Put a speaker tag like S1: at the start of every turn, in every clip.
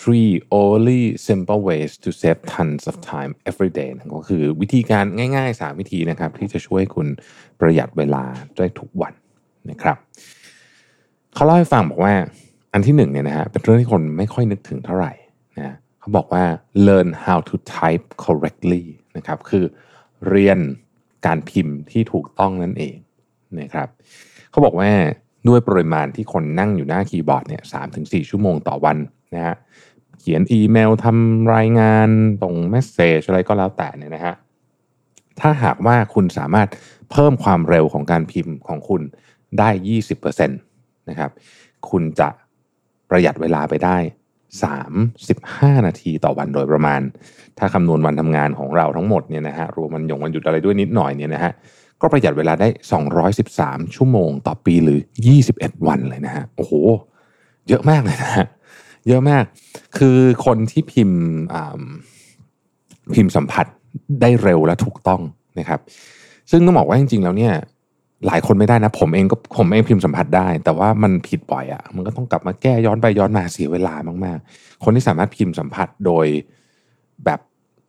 S1: three only simple ways to save tons of time every day นะก็คือวิธีการง่ายๆ 3 วิธีนะครับ ที่จะช่วยคุณประหยัดเวลาได้ทุกวันนะครับเขาเล่าให้ฟังบอกว่าอันที่หนึ่งเนี่ยนะฮะเป็นเรื่องที่คนไม่ค่อยนึกถึงเท่าไหร่นะเขาบอกว่า learn how to type correctly นะครับคือเรียนการพิมพ์ที่ถูกต้องนั่นเองนะครับเขาบอกว่าด้วยปริมาณที่คนนั่งอยู่หน้าคีย์บอร์ดเนี่ยสามถึงสี่ชั่วโมงต่อวัน นะฮะเขียนอีเมลทำรายงานส่งเมสเซจอะไรก็แล้วแต่เนี่ยนะฮะถ้าหากว่าคุณสามารถเพิ่มความเร็วของการพิมพ์ของคุณได้ 20%นะครับ คุณจะประหยัดเวลาไปได้ 35 นาทีต่อวันโดยประมาณ ถ้าคำนวณวันทำงานของเราทั้งหมดเนี่ยนะฮะรวมวันหยงวันหยุดอะไรด้วยนิดหน่อยเนี่ยนะฮะก็ประหยัดเวลาได้ 213 ชั่วโมงต่อปีหรือ 21 วันเลยนะฮะ โอ้โห เยอะมากเลยนะฮะ เยอะมาก คือคนที่พิมพ์พิมพ์สัมผัสได้เร็วและถูกต้องนะครับ ซึ่งต้องบอกว่าจริงๆแล้วเนี่ยหลายคนไม่ได้นะ ผมเองก็ผมเองพิมพ์สัมผัสได้ แต่ว่ามันผิดบ่อยอะ่ะ มันก็ต้องกลับมาแก้ย้อนไปย้อนมาเสียเวลามากๆ คนที่สามารถพิมพ์สัมผัสโดยแบบ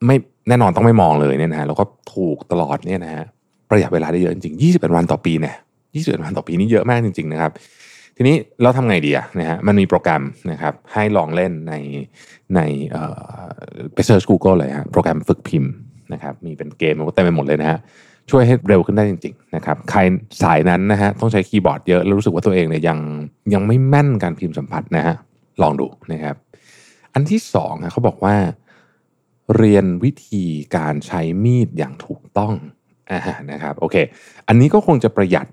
S1: ไม่แน่นอนต้องไม่มองเลยเนี่ยนะฮะแล้วก็ถูกตลอดเนี่ยนะฮะประหยัดเวลาได้เยอะจริงๆ21 วันต่อปีเนี่ย21 วันต่อปีนี่เยอะมากจริงๆนะครับ ทีนี้เราทำไงดีอะนะฮะมันมีโปรแกรมนะครับให้ลองเล่นในในไป search Google เลยฮะโปรแกรมฝึกพิมพ์นะครับมีเป็นเกมมันก็เต็มไปหมดเลยนะฮะช่วยให้เร็วขึ้นได้จริงๆนะครับใครสายนั้นนะฮะต้องใช้คีย์บอร์ดเยอะ แล้วรู้สึกว่าตัวเองเนี่ยยังยังไม่แม่นการพิมพ์สัมผัสนะฮะลองดูนะครับ อันที่สองเขาบอกว่า เรียนวิธีการใช้มีดอย่างถูกต้องอ่านะครับโอเค อันนี้ก็คงจะประหยัด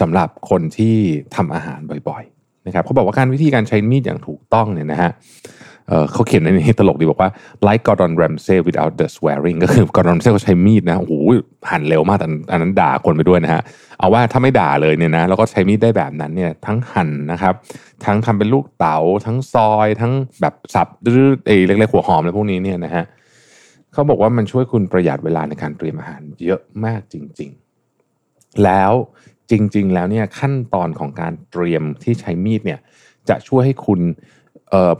S1: สำหรับคนที่ทำอาหารบ่อยๆนะครับเขาบอกว่าการวิธีการใช้มีดอย่างถูกต้องเนี่ยนะฮะเเขาเขียนในนี้ตลกดีบอกว่า like Gordon Ramsay without the swearing ก็คือ Gordon Ramsay เขาใช้มีดนะโอ้โหหั่นเร็วมากแต่อันนั้นด่าคนไปด้วยนะฮะเอาว่าถ้าไม่ด่าเลยเนี่ยนะแล้วก็ใช้มีดได้แบบนั้นเนี่ยทั้งหั่นนะครับ ทั้งทำเป็นลูกเต๋าทั้งซอย ทั้งแบบสับดื้อเอเล็กๆหัวหอมอะไรพวกนี้เนี่ยนะฮะเขาบอกว่ามันช่วยคุณประหยัดเวลาในการเตรียมอาหารเยอะมากจริง ๆ แล้ว จริง ๆ แล้วเนี่ยขั้นตอนของการเตรียมที่ใช้มีดเนี่ยจะช่วยให้คุณเอ่อ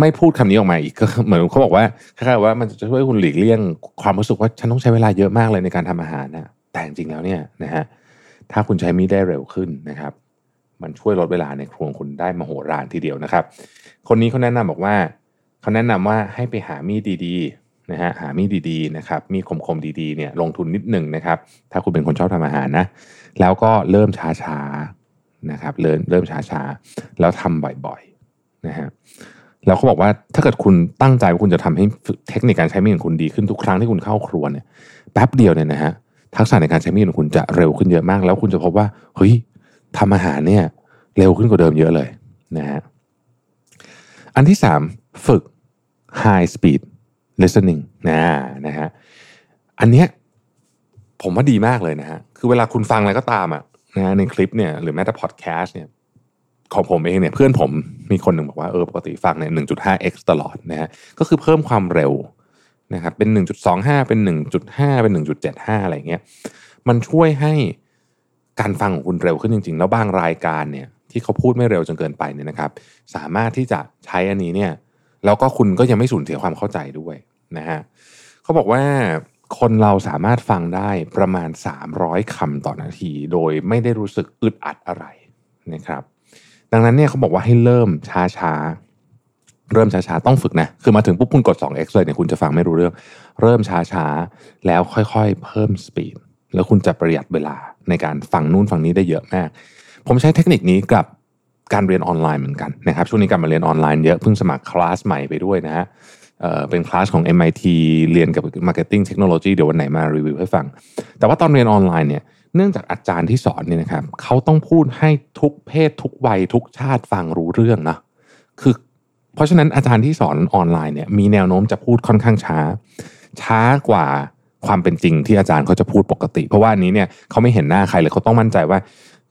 S1: ไม่พูดคำนี้ออกมาอีกก็เหมือนเขาบอกว่าคล้ายๆว่ามันจะช่วยคุณหลีกเลี่ยงความรู้สึกว่าฉันต้องใช้เวลาเยอะมากเลยในการทำอาหารนะแต่จริงๆแล้วเนี่ยนะฮะถ้าคุณใช้มีดได้เร็วขึ้นนะครับ มันช่วยลดเวลาในครัวคุณได้มโหฬารทีเดียวนะครับ คนนี้เขาแนะนำบอกว่าเขาแนะนำว่าให้ไปหามีดดี นะฮะหามีดดีๆนะครับมีคมๆดีๆเนี่ยลงทุนนิดหนึ่งนะครับ ถ้าคุณเป็นคนชอบทำอาหารนะแล้วก็เริ่มช้าๆนะครับเริ่มเริ่มช้าๆแล้วทำบ่อยๆนะฮะแล้วเขาบอกว่าถ้าเกิดคุณตั้งใจว่าคุณจะทำให้เทคนิคการใช้มีดของคุณดีขึ้นทุกครั้งที่คุณเข้าครัวเนี่ยแป๊บเดียวเนี่ยนะฮะทักษะในการใช้มีดของคุณจะเร็วขึ้นเยอะมาก แล้วคุณจะพบว่าเฮ้ยทำอาหารเนี่ยเร็วขึ้นกว่าเดิมเยอะเลยนะฮะอันที่สามฝึก high speed listening นะนะฮะอันเนี้ยผมว่าดีมากเลยนะฮะคือเวลาคุณฟังอะไรก็ตามอะนะในคลิปเนี่ยหรือแม้แต่พอดแคสต์เนี่ยของผมเองเนี่ยเพื่อนผมมีคนหนึ่งบอกว่าเออปกติฟังเนี่ย 1.5x ตลอดนะฮะก็คือเพิ่มความเร็วนะครับเป็น 1.25 เป็น 1.5 เป็น 1.75 อะไรเงี้ยมันช่วยให้การฟังของคุณเร็วขึ้นจริง ๆ แล้วบางรายการเนี่ยที่เขาพูดไม่เร็วจนเกินไปเนี่ยนะครับ สามารถที่จะใช้อันนี้เนี่ย แล้วก็คุณก็ยังไม่สูญเสียความเข้าใจด้วยนะฮะเขาบอกว่าคนเราสามารถฟังได้ประมาณ 300คำต่อนาที โดยไม่ได้รู้สึกอึดอัดอะไรนะครับ ดังนั้นเนี่ยเขาบอกว่าให้เริ่มช้าๆ เริ่มช้าๆ ต้องฝึกนะ คือมาถึงปุ๊บคุณกด 2x เลยเนี่ยคุณจะฟังไม่รู้เรื่อง เริ่มช้าๆ แล้วค่อยๆ เพิ่มสปีด แล้วคุณจะประหยัดเวลาในการฟังนู่นฟังนี้ได้เยอะมาก ผมใช้เทคนิคนี้กับ การเรียนออนไลน์เหมือนกันนะครับช่วงนี้การมาเรียนออนไลน์เยอะเพิ่งสมัครคลาสใหม่ไปด้วยนะฮะเป็นคลาสของ MIT เรียนกับ Marketing Technology เดี๋ยววันไหนมารีวิวให้ฟัง แต่ว่าตอนเรียนออนไลน์เนี่ยเนื่องจากอาจารย์ที่สอนเนี่ยนะครับเขาต้องพูดให้ทุกเพศทุกวัยทุกชาติฟังรู้เรื่องนะคือเพราะฉะนั้นอาจารย์ที่สอนออนไลน์เนี่ยมีแนวโน้มจะพูดค่อนข้างช้า ช้ากว่าความเป็นจริงที่อาจารย์เขาจะพูดปกติ เพราะว่าอันนี้เนี่ยเขาไม่เห็นหน้าใครเลยเขาต้องมั่นใจว่า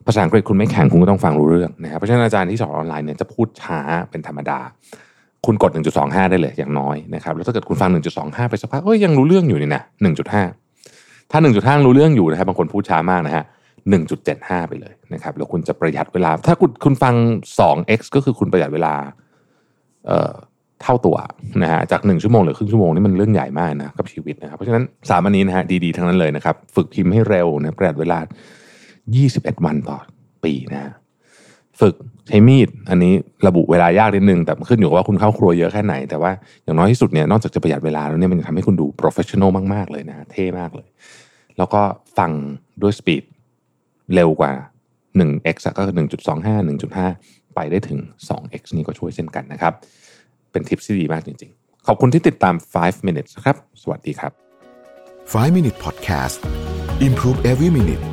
S1: ภาษาอังกฤษคุณไม่แข็งคุณก็ต้องฟังรู้เรื่องนะครับเพราะฉะนั้นอาจารย์ที่สอนออนไลน์เนี่ยจะพูดช้าเป็นธรรมดา คุณกด 1.25 ได้เลยอย่างน้อยนะครับแล้วถ้าเกิดคุณฟัง 1.25 ไปสักพักเอ้ยยังรู้เรื่องอยู่นี่นะ1.5 ถ้า 1.5 รู้เรื่องอยู่นะครับบางคนพูดช้ามากนะฮะ1.75 ไปเลยนะครับแล้วคุณจะประหยัดเวลา ถ้าคุณคุณฟัง 2x ก็คือคุณประหยัดเวลาเอ่อเท่าตัวนะฮะจาก 1 ชั่วโมงหรือครึ่งชั่วโมงนี่มันเรื่องใหญ่มากนะกับชีวิตนะครับเพราะฉะนั้นสามอันนี้นะฮะดีๆทั้งนั้นเลยนะครับฝึกพิมพ์ให้เร็วนะประหยัดเวลา 21 วันต่อปีนะฮะฝึกใช้มีด อันนี้ระบุเวลายากนิดนึง แต่ขึ้นอยู่กับว่าคุณเข้าครัวเยอะแค่ไหน แต่ว่าอย่างน้อยที่สุดเนี่ยนอกจากจะประหยัดเวลาแล้วเนี่ยมันจะทำให้คุณดู professional มาก ๆ เลยนะ เท่มากเลย แล้วก็ฟังด้วยสปีดเร็วกว่า 1x อะก็คือ1.25 1.5 ไปได้ถึง 2x นี่ก็ช่วยเช่นกันนะครับ เป็นทิปที่ดีมากจริง ๆ ขอบคุณที่ติดตาม 5 minutes ครับ สวัสดีครับ
S2: 5 Minute Podcast Improve Every Minute